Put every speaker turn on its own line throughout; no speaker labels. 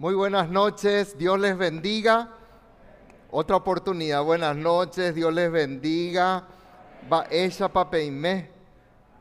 Muy buenas noches, Dios les bendiga. Otra oportunidad, buenas noches, Dios les bendiga. Va ella papeime.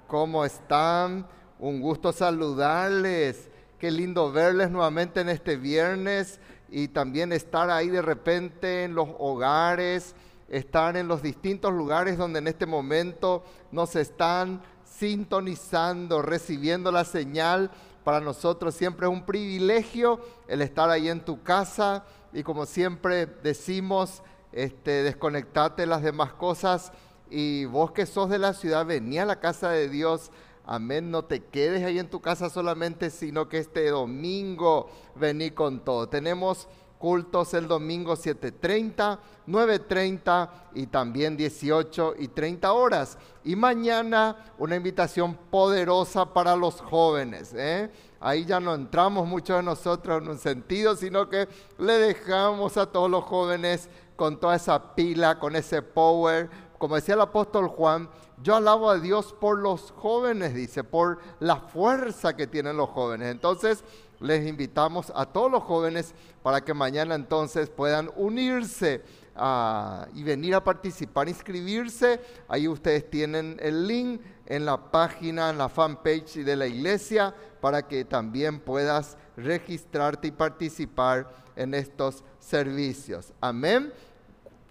¿Cómo están? Un gusto saludarles. Qué lindo verles nuevamente en este viernes y también estar ahí de repente en los hogares, estar en los distintos lugares donde en este momento nos están sintonizando, recibiendo la señal para nosotros siempre es un privilegio el estar ahí en tu casa y como siempre decimos, este, desconectate de las demás cosas y vos que sos de la ciudad, vení a la casa de Dios. Amén, no te quedes ahí en tu casa solamente, sino que este domingo vení con todo. Tenemos cultos el domingo 7.30, 9.30 y también 18 y 30 horas. Y mañana una invitación poderosa para los jóvenes. ¿eh? Ahí ya no entramos muchos de nosotros en un sentido, sino que le dejamos a todos los jóvenes con toda esa pila, con ese power. Como decía el apóstol Juan, yo alabo a Dios por los jóvenes, dice, por la fuerza que tienen los jóvenes. Entonces, les invitamos a todos los jóvenes para que mañana entonces puedan unirse y venir a participar, inscribirse. Ahí ustedes tienen el link en la página, en la fanpage de la iglesia, para que también puedas registrarte y participar en estos servicios. Amén.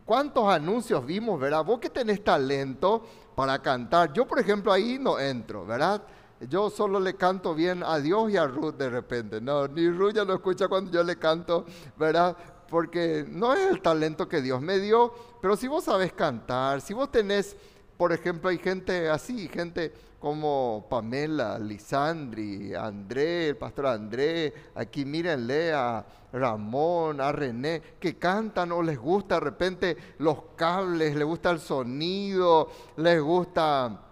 ¿Cuántos anuncios vimos, verdad? Vos que tenés talento para cantar. Yo, por ejemplo, ahí no entro, ¿verdad? Yo solo le canto bien a Dios y a Ruth de repente. No, ni Ruth ya lo escucha cuando yo le canto, ¿verdad? Porque no es el talento que Dios me dio, pero si vos sabes cantar, si vos tenés, por ejemplo, hay gente así, gente como Pamela, Lisandri, André, el pastor André, aquí mírenle a Ramón, a René, que cantan o les gusta de repente los cables, les gusta el sonido, les gusta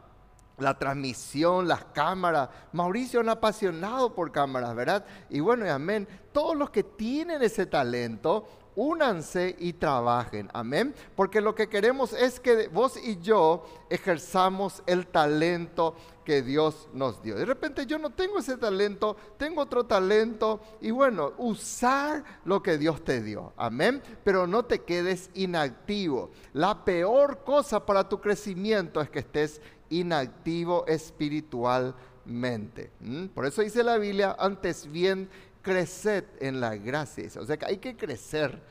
la transmisión, las cámaras. Mauricio es un apasionado por cámaras, ¿verdad? Y bueno, y amén. Todos los que tienen ese talento, únanse y trabajen, amén. Porque lo que queremos es que vos y yo ejerzamos el talento que Dios nos dio. De repente yo no tengo ese talento, tengo otro talento y bueno, usar lo que Dios te dio, amén. Pero no te quedes inactivo. La peor cosa para tu crecimiento es que estés inactivo espiritualmente. Por eso dice la Biblia, antes bien, creced en la gracia. O sea que hay que crecer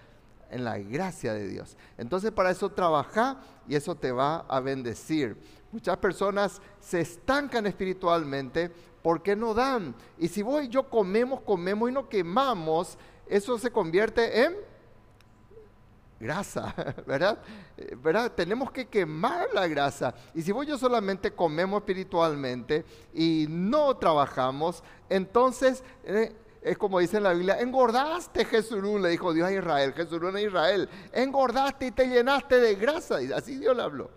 en la gracia de Dios. Entonces para eso trabaja y eso te va a bendecir. Muchas personas se estancan espiritualmente porque no dan. Y si vos y yo comemos, comemos y no quemamos, eso se convierte en grasa, ¿verdad? Eh, ¿verdad? Tenemos que quemar la grasa. Y si vos y yo solamente comemos espiritualmente y no trabajamos, entonces eh, es como dice en la Biblia, engordaste Jesús, le dijo Dios a Israel, Jesús a Israel, engordaste y te llenaste de grasa. Y así Dios le habló.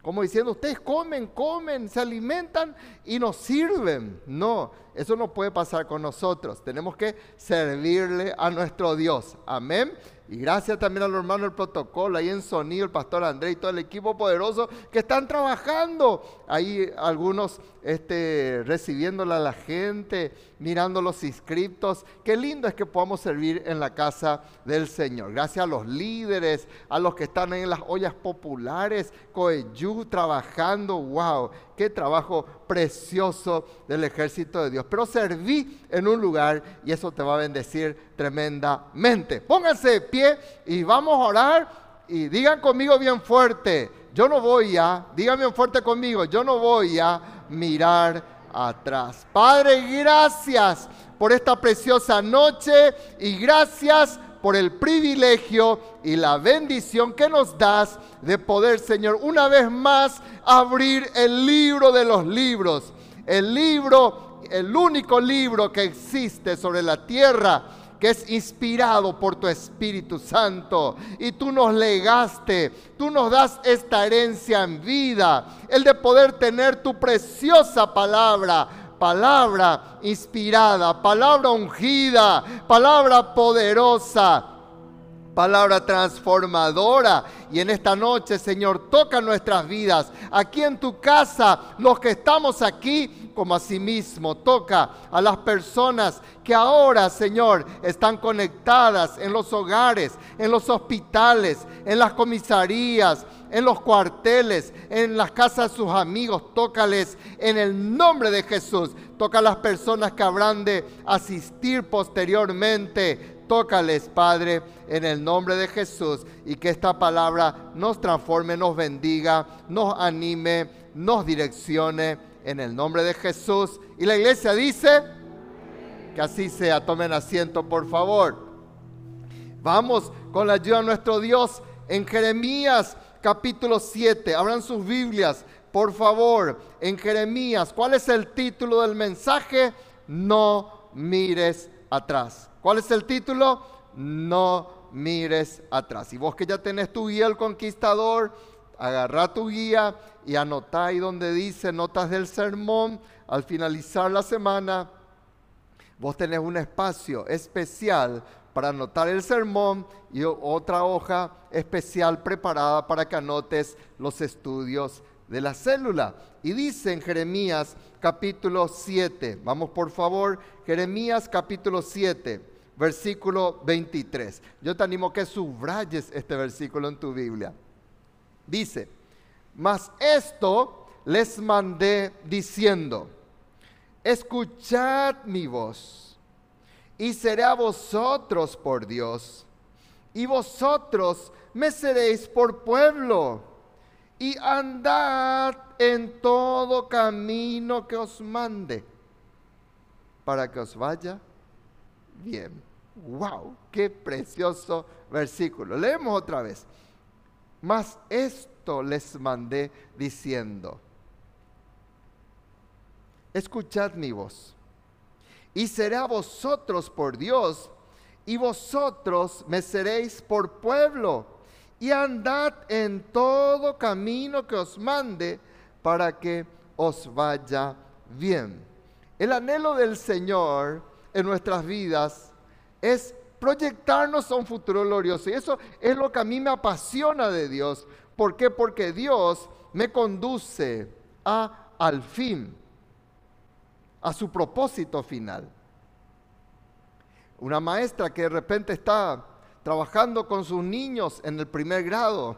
Como diciendo, ustedes comen, comen, se alimentan y nos sirven. No, eso no puede pasar con nosotros. Tenemos que servirle a nuestro Dios. Amén. Y gracias también a los hermanos del protocolo, ahí en sonido, el pastor André y todo el equipo poderoso que están trabajando. Ahí algunos este, recibiéndola a la gente, mirando los inscriptos. Qué lindo es que podamos servir en la casa del Señor. Gracias a los líderes, a los que están en las ollas populares, Coeyú trabajando. ¡Wow! Qué trabajo precioso del ejército de Dios. Pero serví en un lugar y eso te va a bendecir tremendamente. Pónganse de pie y vamos a orar y digan conmigo bien fuerte, yo no voy a, digan bien fuerte conmigo, yo no voy a mirar atrás. Padre, gracias por esta preciosa noche y gracias por el privilegio y la bendición que nos das de poder, Señor, una vez más abrir el libro de los libros. El libro, el único libro que existe sobre la tierra que es inspirado por tu Espíritu Santo. Y tú nos legaste, tú nos das esta herencia en vida, el de poder tener tu preciosa palabra palabra inspirada, palabra ungida, palabra poderosa. palabra transformadora. Y en esta noche, Señor, toca nuestras vidas. Aquí en tu casa, los que estamos aquí, como asimismo, toca a las personas que ahora, Señor, están conectadas en los hogares, en los hospitales, en las comisarías, en los cuarteles, en las casas de sus amigos. Tócales en el nombre de Jesús. Toca a las personas que habrán de asistir posteriormente tócales, Padre, en el nombre de Jesús y que esta palabra nos transforme, nos bendiga, nos anime, nos direccione en el nombre de Jesús. Y la iglesia dice que así sea. Tomen asiento, por favor. Vamos con la ayuda de nuestro Dios en Jeremías capítulo 7. Abran sus Biblias, por favor, en Jeremías. ¿Cuál es el título del mensaje? No mires atrás. ¿Cuál es el título? No mires atrás. Y vos que ya tenés tu guía el conquistador, agarra tu guía y anotá ahí donde dice notas del sermón. Al finalizar la semana, vos tenés un espacio especial para anotar el sermón y otra hoja especial preparada para que anotes los estudios de la célula. Y dice en Jeremías capítulo 7, vamos por favor, Jeremías capítulo 7, versículo 23. Yo te animo que subrayes este versículo en tu Biblia. Dice, mas esto les mandé diciendo, escuchad mi voz y seré a vosotros por Dios y vosotros me seréis por pueblo y andad en todo camino que os mande para que os vaya bien. ¡Wow! ¡Qué precioso versículo! Leemos otra vez. Mas esto les mandé diciendo, escuchad mi voz, y seré a vosotros por Dios, y vosotros me seréis por pueblo, y andad en todo camino que os mande, para que os vaya bien. El anhelo del Señor en nuestras vidas es proyectarnos a un futuro glorioso. Y eso es lo que a mí me apasiona de Dios. ¿Por qué? Porque Dios me conduce a, al fin, a su propósito final. Una maestra que de repente está trabajando con sus niños en el primer grado,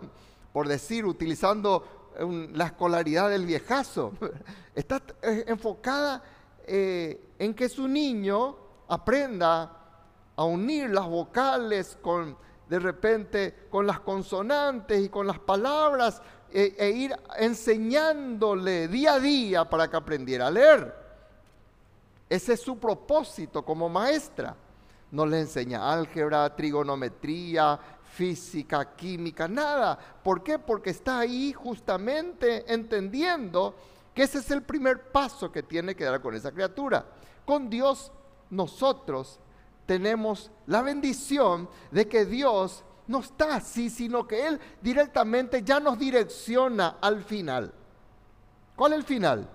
por decir, utilizando la escolaridad del viejazo, está eh, enfocada eh, en que su niño aprenda a unir las vocales con de repente con las consonantes y con las palabras e, ir enseñándole día a día para que aprendiera a leer. Ese es su propósito como maestra. No le enseña álgebra, trigonometría, física, química, nada. ¿Por qué? Porque está ahí justamente entendiendo que ese es el primer paso que tiene que dar con esa criatura. Con Dios nosotros tenemos la bendición de que Dios no está así, sino que Él directamente ya nos direcciona al final. ¿Cuál es el final?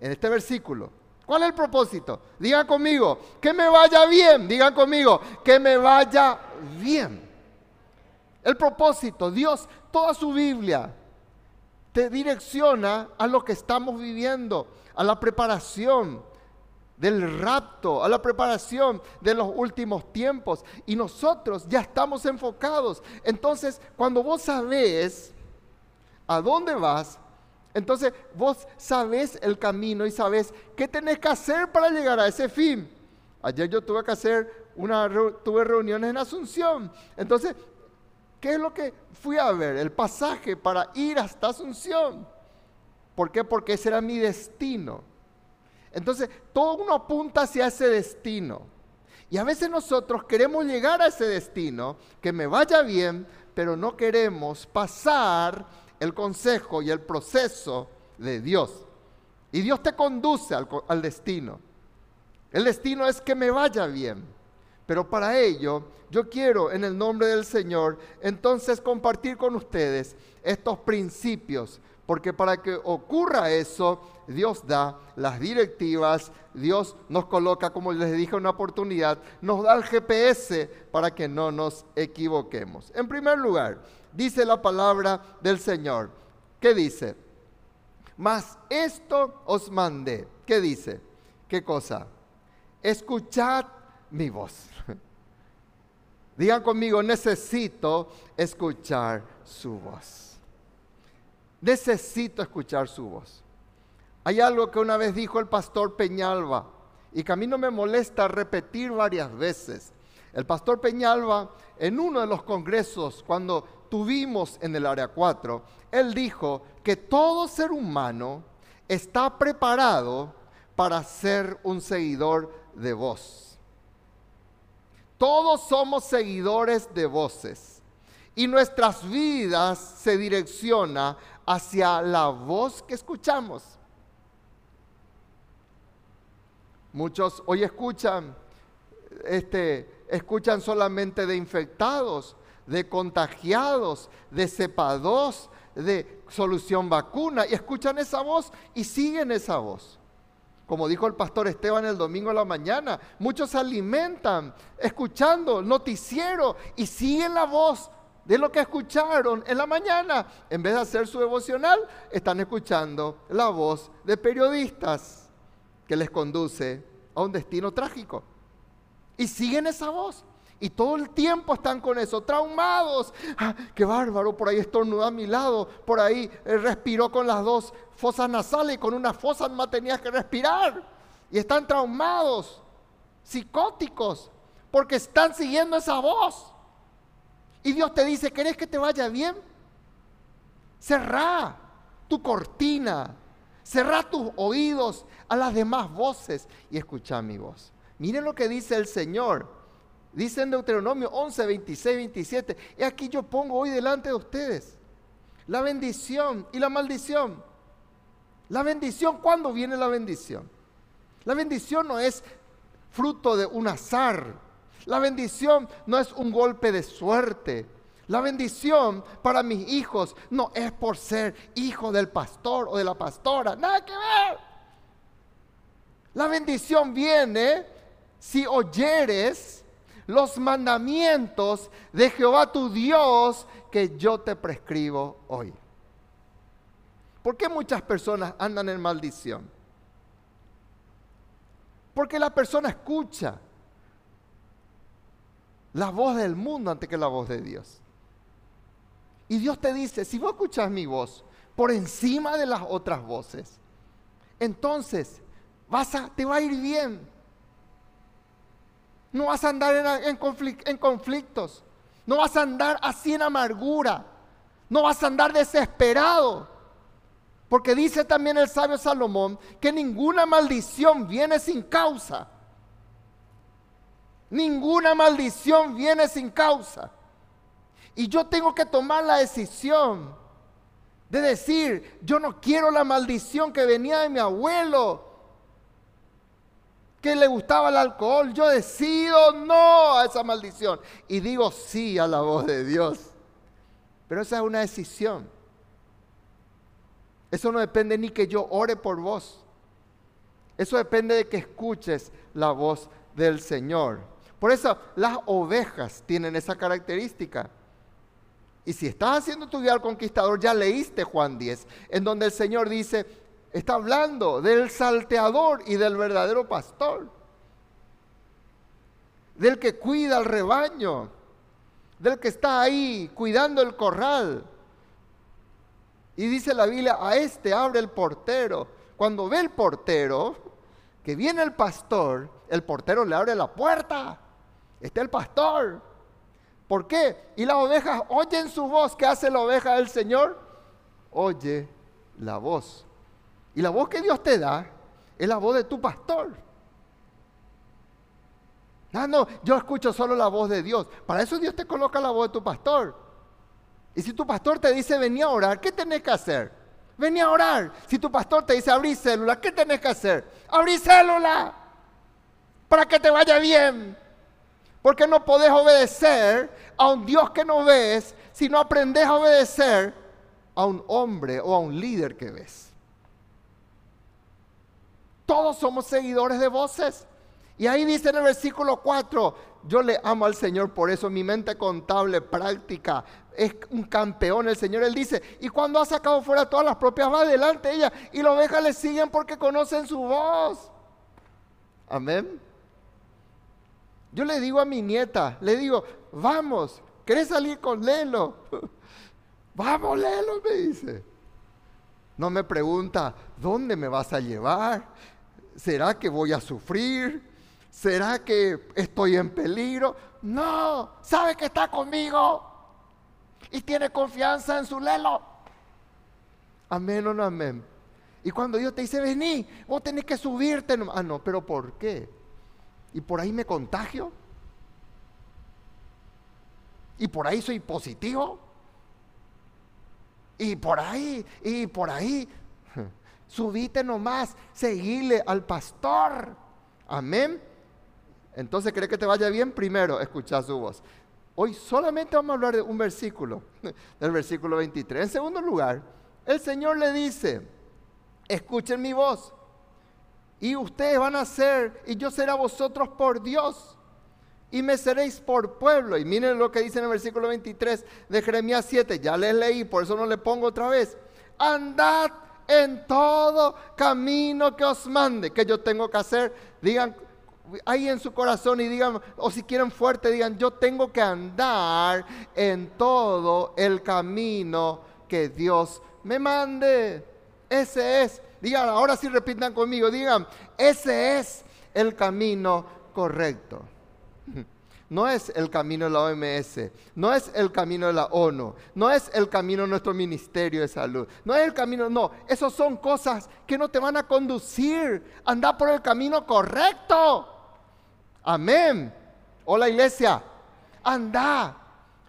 En este versículo. ¿Cuál es el propósito? Diga conmigo, que me vaya bien. Digan conmigo, que me vaya bien. El propósito, Dios, toda su Biblia te direcciona a lo que estamos viviendo, a la preparación, del rapto, a la preparación de los últimos tiempos. Y nosotros ya estamos enfocados. Entonces, cuando vos sabés a dónde vas, entonces vos sabés el camino y sabés qué tenés que hacer para llegar a ese fin. Ayer yo tuve que hacer una, tuve reuniones en Asunción. Entonces, ¿qué es lo que fui a ver? El pasaje para ir hasta Asunción. ¿Por qué? Porque ese era mi destino. Entonces, todo uno apunta hacia ese destino. Y a veces nosotros queremos llegar a ese destino, que me vaya bien, pero no queremos pasar el consejo y el proceso de Dios. Y Dios te conduce al, destino. El destino es que me vaya bien. Pero para ello, yo quiero en el nombre del Señor entonces compartir con ustedes estos principios porque para que ocurra eso, Dios da las directivas, Dios nos coloca, como les dije, una oportunidad, nos da el GPS para que no nos equivoquemos. En primer lugar, dice la palabra del Señor. ¿Qué dice? Mas esto os mandé. ¿Qué dice? ¿Qué cosa? Escuchad mi voz. Digan conmigo, necesito escuchar su voz. Necesito escuchar su voz. Hay algo que una vez dijo el pastor Peñalba y que a mí no me molesta repetir varias veces. El pastor Peñalba, en uno de los congresos, cuando tuvimos en el área 4, él dijo que todo ser humano está preparado para ser un seguidor de voz. Todos somos seguidores de voces y nuestras vidas se direcciona hacia la voz que escuchamos. Muchos hoy escuchan, este, escuchan solamente de infectados, de contagiados, de cepados, de solución vacuna, y escuchan esa voz y siguen esa voz. Como dijo el pastor Esteban el domingo a la mañana, muchos se alimentan escuchando noticiero y siguen la voz de lo que escucharon en la mañana. En vez de hacer su devocional, están escuchando la voz de periodistas que les conduce a un destino trágico. Y siguen esa voz. Y todo el tiempo están con eso, traumados. Ah, ¡Qué bárbaro! Por ahí estornudó a mi lado, por ahí eh, respiró con las dos fosas nasales y con una fosa más tenías que respirar. Y están traumados, psicóticos, porque están siguiendo esa voz. Y Dios te dice, ¿querés que te vaya bien? Cerrá tu cortina, cerrá tus oídos a las demás voces y escucha mi voz. Miren lo que dice el Señor Dice en Deuteronomio 11, 26, 27. Y aquí yo pongo hoy delante de ustedes la bendición y la maldición. La bendición, ¿cuándo viene la bendición? La bendición no es fruto de un azar. La bendición no es un golpe de suerte. La bendición para mis hijos no es por ser hijo del pastor o de la pastora. Nada que ver. La bendición viene si oyeres los mandamientos de Jehová tu Dios que yo te prescribo hoy. ¿Por qué muchas personas andan en maldición? Porque la persona escucha la voz del mundo antes que la voz de Dios. Y Dios te dice, si vos escuchas mi voz por encima de las otras voces, entonces vas a, te va a ir bien. No vas a andar en, conflictos. No vas a andar así en amargura. No vas a andar desesperado. Porque dice también el sabio Salomón que ninguna maldición viene sin causa. Ninguna maldición viene sin causa. Y yo tengo que tomar la decisión de decir, yo no quiero la maldición que venía de mi abuelo, que le gustaba el alcohol, yo decido no a esa maldición y digo sí a la voz de Dios. Pero esa es una decisión. Eso no depende ni que yo ore por vos. Eso depende de que escuches la voz del Señor. Por eso las ovejas tienen esa característica. Y si estás haciendo tu vida al conquistador, ya leíste Juan 10, en donde el Señor dice, Está hablando del salteador y del verdadero pastor. Del que cuida el rebaño. Del que está ahí cuidando el corral. Y dice la Biblia, a este abre el portero. Cuando ve el portero, que viene el pastor, el portero le abre la puerta. Está el pastor. ¿Por qué? Y las ovejas oyen su voz. ¿Qué hace la oveja del Señor? Oye la voz y la voz que Dios te da es la voz de tu pastor. Ah, no, yo escucho solo la voz de Dios. Para eso Dios te coloca la voz de tu pastor. Y si tu pastor te dice venía a orar, ¿qué tenés que hacer? Venía a orar. Si tu pastor te dice abrir célula, ¿qué tenés que hacer? Abrir célula. Para que te vaya bien. Porque no podés obedecer a un Dios que no ves si no aprendes a obedecer a un hombre o a un líder que ves. Todos somos seguidores de voces. Y ahí dice en el versículo 4, yo le amo al Señor, por eso mi mente contable, práctica, es un campeón el Señor. Él dice, y cuando ha sacado fuera todas las propias, va adelante ella, y las ovejas le siguen porque conocen su voz. Amén. Yo le digo a mi nieta, le digo, vamos, ¿querés salir con Lelo? vamos, Lelo, me dice. No me pregunta, ¿dónde me vas a llevar? ¿Será que voy a sufrir? ¿Será que estoy en peligro? No, sabe que está conmigo y tiene confianza en su lelo. Amén o no amén. Y cuando Dios te dice, vení, vos tenés que subirte. Ah, no, pero ¿por qué? ¿Y por ahí me contagio? ¿Y por ahí soy positivo? Y por ahí, y por ahí. Subite nomás, seguile al pastor. Amén. Entonces, ¿cree que te vaya bien? Primero, escucha su voz. Hoy solamente vamos a hablar de un versículo, del versículo 23. En segundo lugar, el Señor le dice, escuchen mi voz, y ustedes van a ser, y yo seré a vosotros por Dios, y me seréis por pueblo. Y miren lo que dice en el versículo 23 de Jeremías 7, ya les leí, por eso no le pongo otra vez. Andad en todo camino que os mande, que yo tengo que hacer. Digan, ahí en su corazón y digan, o si quieren fuerte, digan, yo tengo que andar en todo el camino que Dios me mande. Ese es, digan, ahora sí repitan conmigo, digan, ese es el camino correcto. No es el camino de la OMS, no es el camino de la ONU, no es el camino de nuestro Ministerio de Salud, no es el camino, no, esos son cosas que no te van a conducir. Anda por el camino correcto. Amén. Hola iglesia, anda.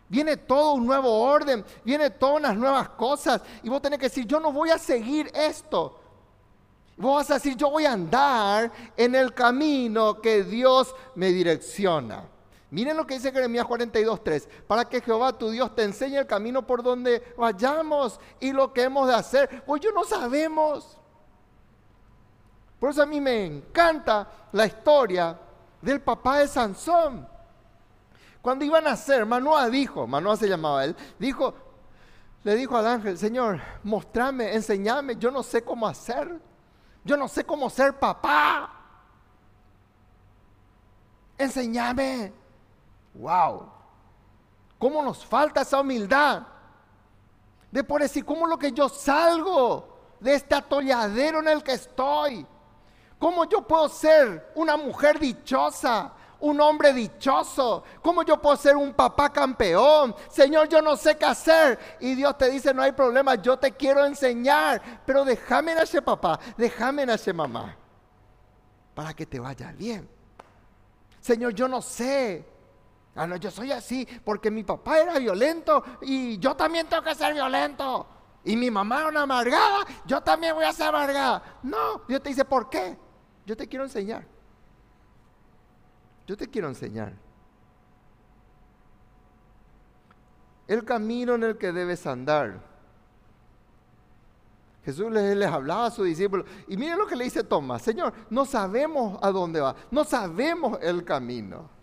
Viene todo un nuevo orden, viene todas unas nuevas cosas. Y vos tenés que decir, yo no voy a seguir esto. Vos vas a decir, yo voy a andar en el camino que Dios me direcciona. Miren lo que dice Jeremías 42.3, para que Jehová tu Dios te enseñe el camino por donde vayamos y lo que hemos de hacer. Pues yo no sabemos. Por eso a mí me encanta la historia del papá de Sansón. Cuando iban a nacer, Manoa dijo, Manoa se llamaba él, dijo, le dijo al ángel, Señor, mostrame, enseñame, yo no sé cómo hacer, yo no sé cómo ser papá. Enseñame. Wow. ¿Cómo nos falta esa humildad? De por decir, ¿cómo lo que yo salgo de este atolladero en el que estoy? ¿Cómo yo puedo ser una mujer dichosa? Un hombre dichoso. ¿Cómo yo puedo ser un papá campeón? Señor, yo no sé qué hacer. Y Dios te dice, no hay problema, yo te quiero enseñar. Pero déjame a ese papá, déjame a ese mamá. Para que te vaya bien. Señor, yo no sé. Ah, no, yo soy así porque mi papá era violento y yo también tengo que ser violento. Y mi mamá era una amargada, yo también voy a ser amargada. No, Dios te dice, ¿por qué? Yo te quiero enseñar. Yo te quiero enseñar. El camino en el que debes andar. Jesús les, hablaba a sus discípulos. Y miren lo que le dice Tomás. Señor, no sabemos a dónde va. No sabemos el camino.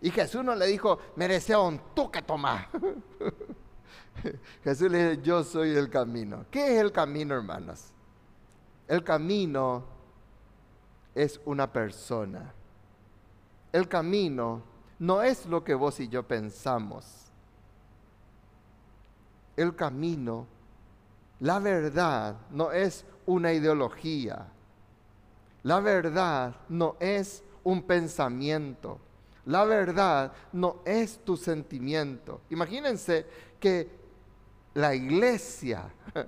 Y Jesús no le dijo, merece un que Tomás. Jesús le dice, yo soy el camino. ¿Qué es el camino, hermanos? El camino es una persona. El camino no es lo que vos y yo pensamos. El camino, la verdad, no es una ideología. La verdad no es un pensamiento. La verdad no es tu sentimiento. Imagínense que la iglesia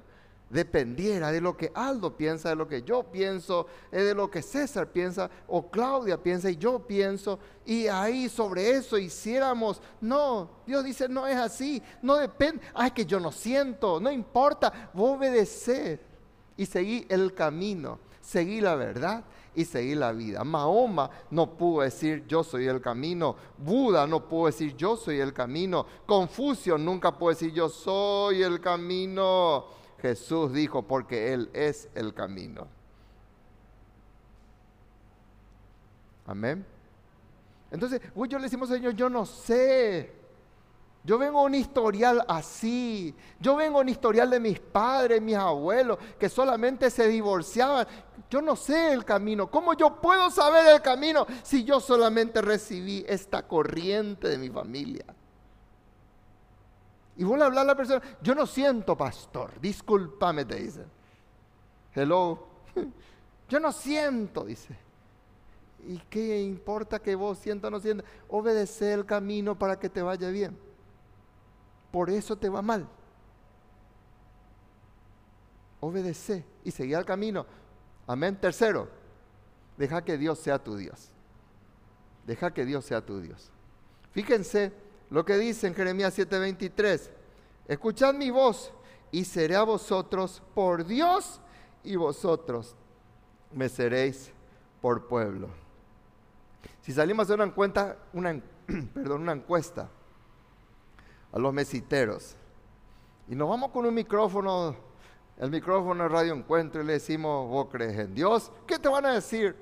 dependiera de lo que Aldo piensa, de lo que yo pienso, eh, de lo que César piensa o Claudia piensa y yo pienso, y ahí sobre eso hiciéramos, no, Dios dice, no es así, no depende, ay que yo no siento, no importa, vos obedecer y seguí el camino, seguí la verdad y seguir la vida. Mahoma no pudo decir yo soy el camino. Buda no pudo decir yo soy el camino. Confucio nunca pudo decir yo soy el camino. Jesús dijo porque Él es el camino. Amén. Entonces, yo le decimos, Señor, yo no sé. Yo vengo un historial así. Yo vengo un historial de mis padres, mis abuelos, que solamente se divorciaban. Yo no sé el camino. ¿Cómo yo puedo saber el camino si yo solamente recibí esta corriente de mi familia? Y vuelve a hablar a la persona, yo no siento pastor, discúlpame, te dice. Hello. Yo no siento, dice. ¿Y qué importa que vos sientas o no sientas? Obedece el camino para que te vaya bien por eso te va mal. Obedece y seguí al camino. Amén. Tercero, deja que Dios sea tu Dios. Deja que Dios sea tu Dios. Fíjense lo que dice en Jeremías 7:23. Escuchad mi voz y seré a vosotros por Dios y vosotros me seréis por pueblo. Si salimos a hacer una, encuesta, una, perdón, una encuesta a los mesiteros. Y nos vamos con un micrófono, el micrófono de Radio Encuentro, y le decimos, vos crees en Dios. ¿Qué te van a decir?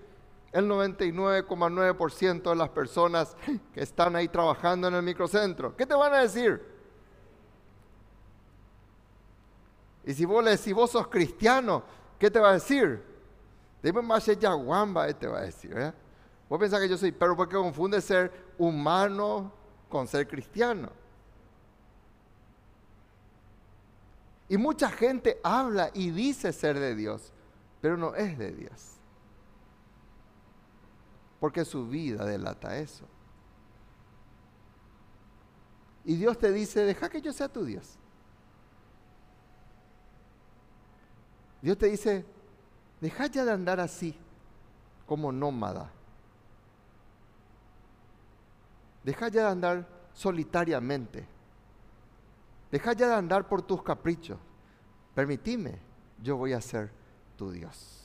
El 99,9% de las personas que están ahí trabajando en el microcentro. ¿Qué te van a decir? Y si vos le decís, vos sos cristiano, ¿qué te va a decir? Dime más yaguamba, te va a decir. ¿eh? Vos pensás que yo soy pero porque confunde ser humano con ser cristiano. Y mucha gente habla y dice ser de Dios, pero no es de Dios. Porque su vida delata eso. Y Dios te dice, deja que yo sea tu Dios. Dios te dice, deja ya de andar así, como nómada. Deja ya de andar solitariamente Deja ya de andar por tus caprichos. Permitime, yo voy a ser tu Dios.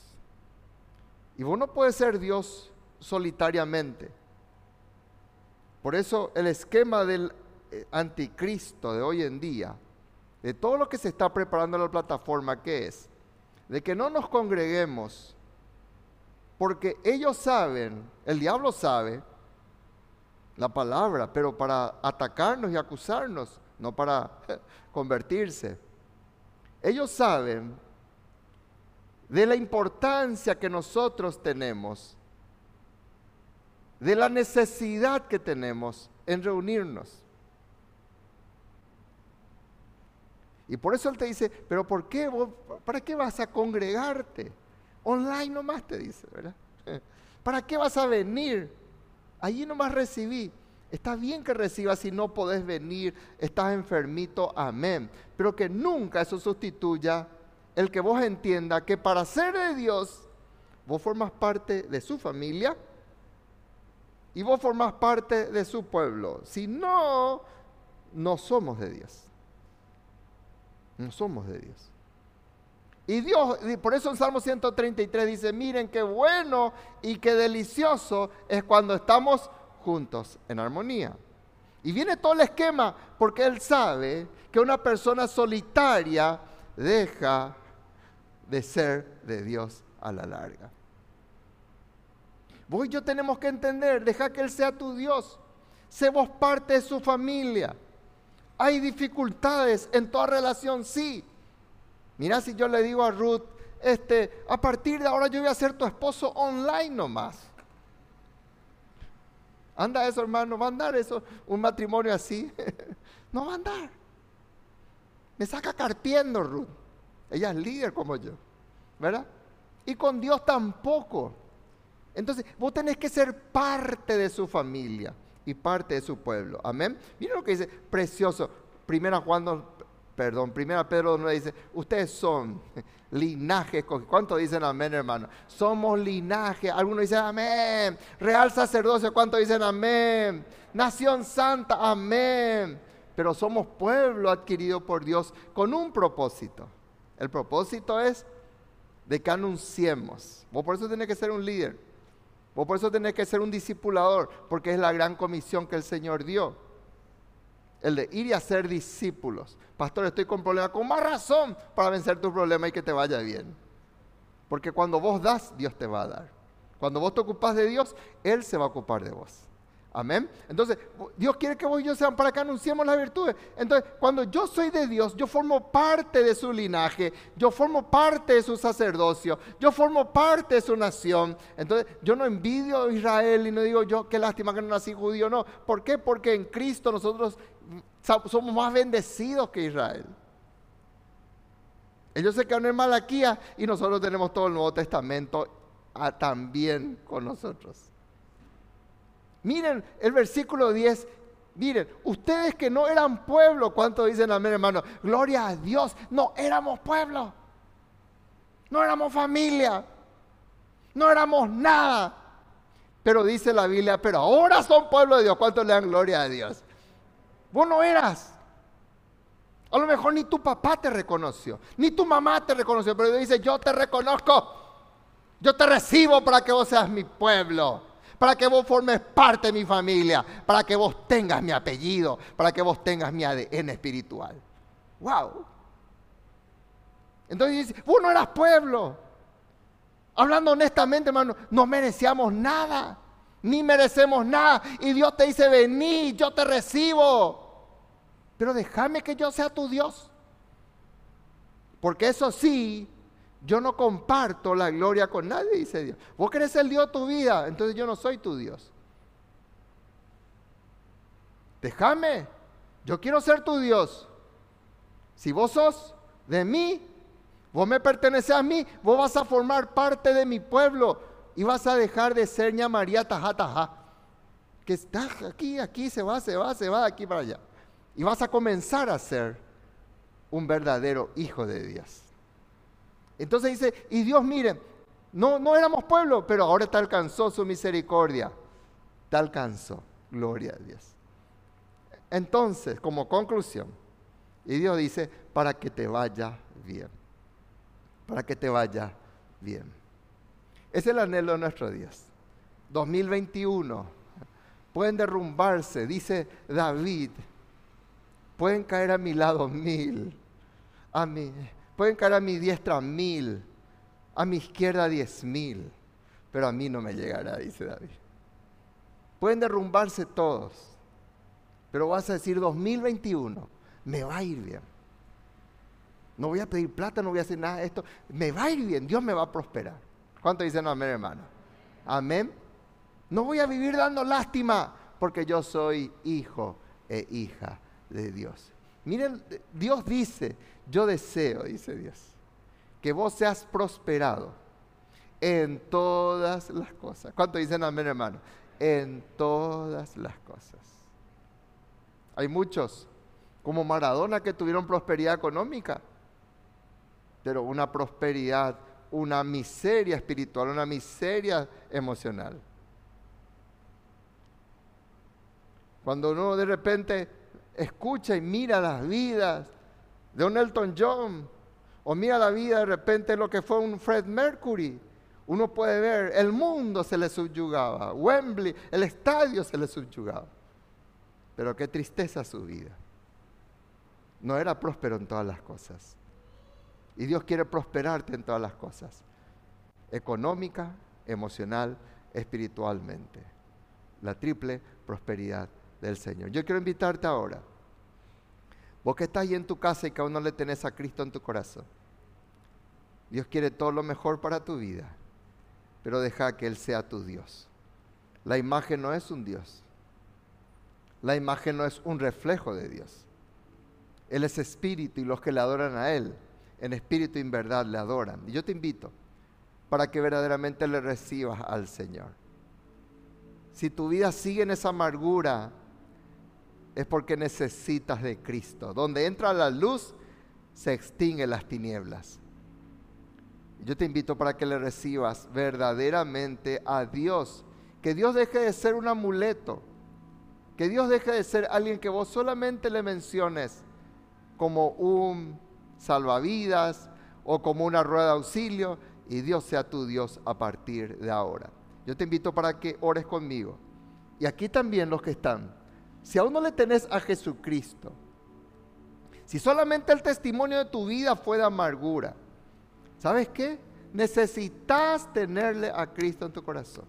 Y vos no puedes ser Dios solitariamente. Por eso el esquema del eh, anticristo de hoy en día, de todo lo que se está preparando en la plataforma, ¿qué es? De que no nos congreguemos, porque ellos saben, el diablo sabe la palabra, pero para atacarnos y acusarnos no para convertirse. Ellos saben de la importancia que nosotros tenemos, de la necesidad que tenemos en reunirnos. Y por eso Él te dice, pero ¿por qué? ¿Para qué vas a congregarte? Online nomás te dice, ¿verdad? ¿Para qué vas a venir? Allí nomás recibí. Está bien que recibas si no podés venir, estás enfermito, amén. Pero que nunca eso sustituya el que vos entienda que para ser de Dios, vos formas parte de su familia y vos formas parte de su pueblo. Si no, no somos de Dios. No somos de Dios. Y Dios, por eso en Salmo 133 dice, miren qué bueno y qué delicioso es cuando estamos juntos en armonía. Y viene todo el esquema porque él sabe que una persona solitaria deja de ser de Dios a la larga. Vos y yo tenemos que entender, deja que Él sea tu Dios. Sé vos parte de su familia. Hay dificultades en toda relación, sí. Mira si yo le digo a Ruth, este, a partir de ahora yo voy a ser tu esposo online nomás. Anda eso, hermano, va a andar eso, un matrimonio así. no va a andar. Me saca carpiendo Ruth. Ella es líder como yo, ¿verdad? Y con Dios tampoco. Entonces, vos tenés que ser parte de su familia y parte de su pueblo. Amén. Mira lo que dice, precioso. Primera Juan perdón, primera Pedro 9 dice, ustedes son linaje ¿Cuánto dicen amén, hermano? Somos linaje. Algunos dicen amén. Real sacerdocio, ¿cuánto dicen amén? Nación santa, amén. Pero somos pueblo adquirido por Dios con un propósito. El propósito es de que anunciemos. Vos por eso tenés que ser un líder. Vos por eso tenés que ser un discipulador, porque es la gran comisión que el Señor dio. El de ir y hacer discípulos. Pastor, estoy con problemas. Con más razón para vencer tu problema y que te vaya bien. Porque cuando vos das, Dios te va a dar. Cuando vos te ocupas de Dios, Él se va a ocupar de vos. Amén. Entonces, Dios quiere que vos y yo sean para que anunciemos las virtudes. Entonces, cuando yo soy de Dios, yo formo parte de su linaje, yo formo parte de su sacerdocio, yo formo parte de su nación. Entonces, yo no envidio a Israel y no digo yo, qué lástima que no nací judío, no. ¿Por qué? Porque en Cristo nosotros somos más bendecidos que Israel. Ellos se quedan en Malaquía y nosotros tenemos todo el Nuevo Testamento ah, también con nosotros. Miren el versículo 10. Miren, ustedes que no eran pueblo, ¿cuánto dicen amén, hermano? Gloria a Dios, no éramos pueblo. No éramos familia. No éramos nada. Pero dice la Biblia, pero ahora son pueblo de Dios. ¿Cuánto le dan gloria a Dios? Vos no eras. A lo mejor ni tu papá te reconoció, ni tu mamá te reconoció, pero Dios dice, yo te reconozco. Yo te recibo para que vos seas mi pueblo para que vos formes parte de mi familia, para que vos tengas mi apellido, para que vos tengas mi ADN espiritual. ¡Wow! Entonces dice, vos no eras pueblo. Hablando honestamente, hermano, no merecíamos nada, ni merecemos nada. Y Dios te dice, vení, yo te recibo. Pero déjame que yo sea tu Dios. Porque eso sí, yo no comparto la gloria con nadie, dice Dios. Vos querés ser Dios de tu vida, entonces yo no soy tu Dios. Déjame, yo quiero ser tu Dios. Si vos sos de mí, vos me perteneces a mí, vos vas a formar parte de mi pueblo y vas a dejar de ser ña María Tajá Que está aquí, aquí, se va, se va, se va de aquí para allá. Y vas a comenzar a ser un verdadero hijo de Dios. Entonces dice, y Dios mire, no, no éramos pueblo, pero ahora te alcanzó su misericordia. Te alcanzó. Gloria a Dios. Entonces, como conclusión, y Dios dice, para que te vaya bien. Para que te vaya bien. Es el anhelo de nuestro Dios. 2021. Pueden derrumbarse, dice David. Pueden caer a mi lado mil. A mí Pueden caer a mi diestra mil, a mi izquierda diez mil, pero a mí no me llegará, dice David. Pueden derrumbarse todos, pero vas a decir 2021, me va a ir bien. No voy a pedir plata, no voy a hacer nada de esto. Me va a ir bien, Dios me va a prosperar. ¿Cuánto dicen amén, hermano? Amén. No voy a vivir dando lástima porque yo soy hijo e hija de Dios. Miren, Dios dice, yo deseo, dice Dios, que vos seas prosperado en todas las cosas. ¿Cuánto dicen amén, hermano? En todas las cosas. Hay muchos, como Maradona, que tuvieron prosperidad económica, pero una prosperidad, una miseria espiritual, una miseria emocional. Cuando uno de repente escucha y mira las vidas de un Elton John, o mira la vida de repente lo que fue un Fred Mercury, uno puede ver, el mundo se le subyugaba, Wembley, el estadio se le subyugaba. Pero qué tristeza su vida. No era próspero en todas las cosas. Y Dios quiere prosperarte en todas las cosas. Económica, emocional, espiritualmente. La triple prosperidad del Señor. Yo quiero invitarte ahora Vos que estás ahí en tu casa y que aún no le tenés a Cristo en tu corazón. Dios quiere todo lo mejor para tu vida, pero deja que Él sea tu Dios. La imagen no es un Dios. La imagen no es un reflejo de Dios. Él es espíritu y los que le adoran a Él, en espíritu y en verdad le adoran. Y yo te invito para que verdaderamente le recibas al Señor. Si tu vida sigue en esa amargura, es porque necesitas de Cristo. Donde entra la luz, se extinguen las tinieblas. Yo te invito para que le recibas verdaderamente a Dios. Que Dios deje de ser un amuleto. Que Dios deje de ser alguien que vos solamente le menciones como un salvavidas o como una rueda de auxilio y Dios sea tu Dios a partir de ahora. Yo te invito para que ores conmigo. Y aquí también los que están. Si aún no le tenés a Jesucristo, si solamente el testimonio de tu vida fue de amargura, ¿sabes qué? Necesitas tenerle a Cristo en tu corazón.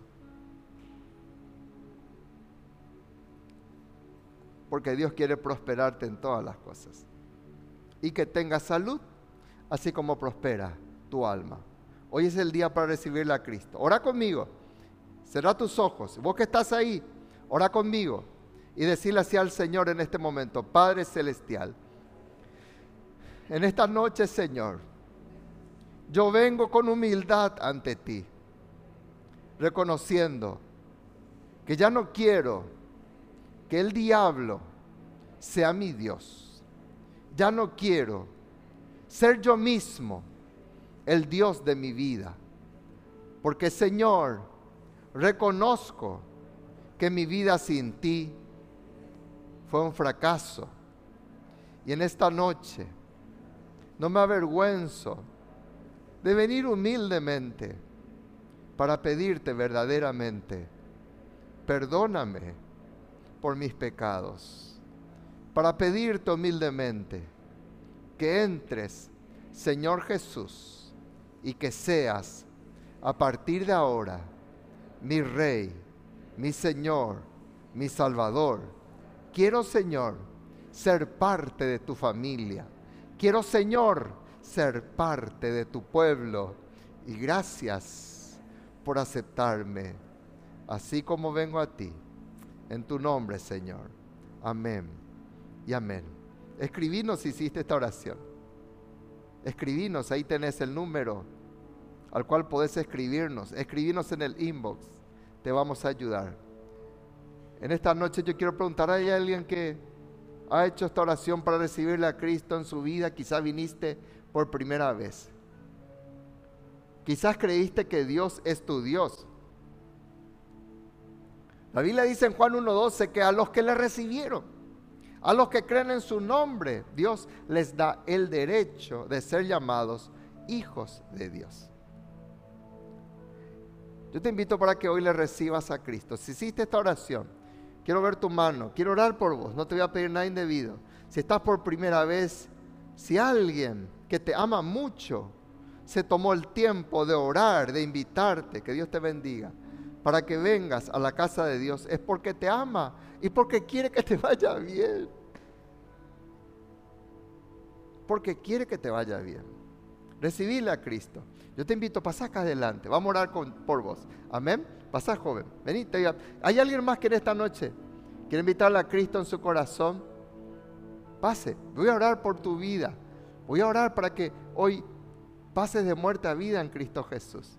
Porque Dios quiere prosperarte en todas las cosas. Y que tengas salud, así como prospera tu alma. Hoy es el día para recibirle a Cristo. Ora conmigo. Cerra tus ojos. Vos que estás ahí, ora conmigo. Y decirle así al Señor en este momento, Padre Celestial. En esta noche, Señor, yo vengo con humildad ante ti, reconociendo que ya no quiero que el diablo sea mi Dios. Ya no quiero ser yo mismo el Dios de mi vida. Porque Señor, reconozco que mi vida sin ti fue un fracaso. Y en esta noche no me avergüenzo de venir humildemente para pedirte verdaderamente, perdóname por mis pecados, para pedirte humildemente que entres, Señor Jesús, y que seas a partir de ahora mi Rey, mi Señor, mi Salvador. Quiero, Señor, ser parte de tu familia. Quiero, Señor, ser parte de tu pueblo y gracias por aceptarme, así como vengo a ti, en tu nombre, Señor. Amén y amén. Escribinos si hiciste esta oración. Escribinos, ahí tenés el número al cual podés escribirnos. Escribinos en el inbox, te vamos a ayudar. En esta noche yo quiero preguntar, ¿hay alguien que ha hecho esta oración para recibirle a Cristo en su vida? Quizá viniste por primera vez. Quizás creíste que Dios es tu Dios. La Biblia dice en Juan 1.12 que a los que le recibieron, a los que creen en su nombre, Dios les da el derecho de ser llamados hijos de Dios. Yo te invito para que hoy le recibas a Cristo. Si hiciste esta oración, quiero ver tu mano, quiero orar por vos, no te voy a pedir nada indebido. Si estás por primera vez, si alguien que te ama mucho se tomó el tiempo de orar, de invitarte, que Dios te bendiga, para que vengas a la casa de Dios, es porque te ama y porque quiere que te vaya bien. Porque quiere que te vaya bien. Recibirle a Cristo. Yo te invito, pasar acá adelante. Vamos a orar por vos. Amén. Pasá, joven. Venite. ¿Hay alguien más que en esta noche quiere invitarle a Cristo en su corazón? Pase. Voy a orar por tu vida. Voy a orar para que hoy pases de muerte a vida en Cristo Jesús.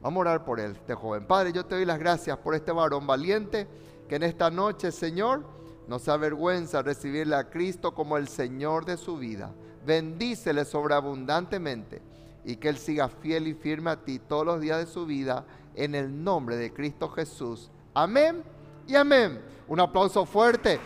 Vamos a orar por él, este joven. Padre, yo te doy las gracias por este varón valiente que en esta noche, Señor, no se avergüenza recibirle a Cristo como el Señor de su vida. Bendícele sobreabundantemente y que Él siga fiel y firme a ti todos los días de su vida en el nombre de Cristo Jesús. Amén y amén. Un aplauso fuerte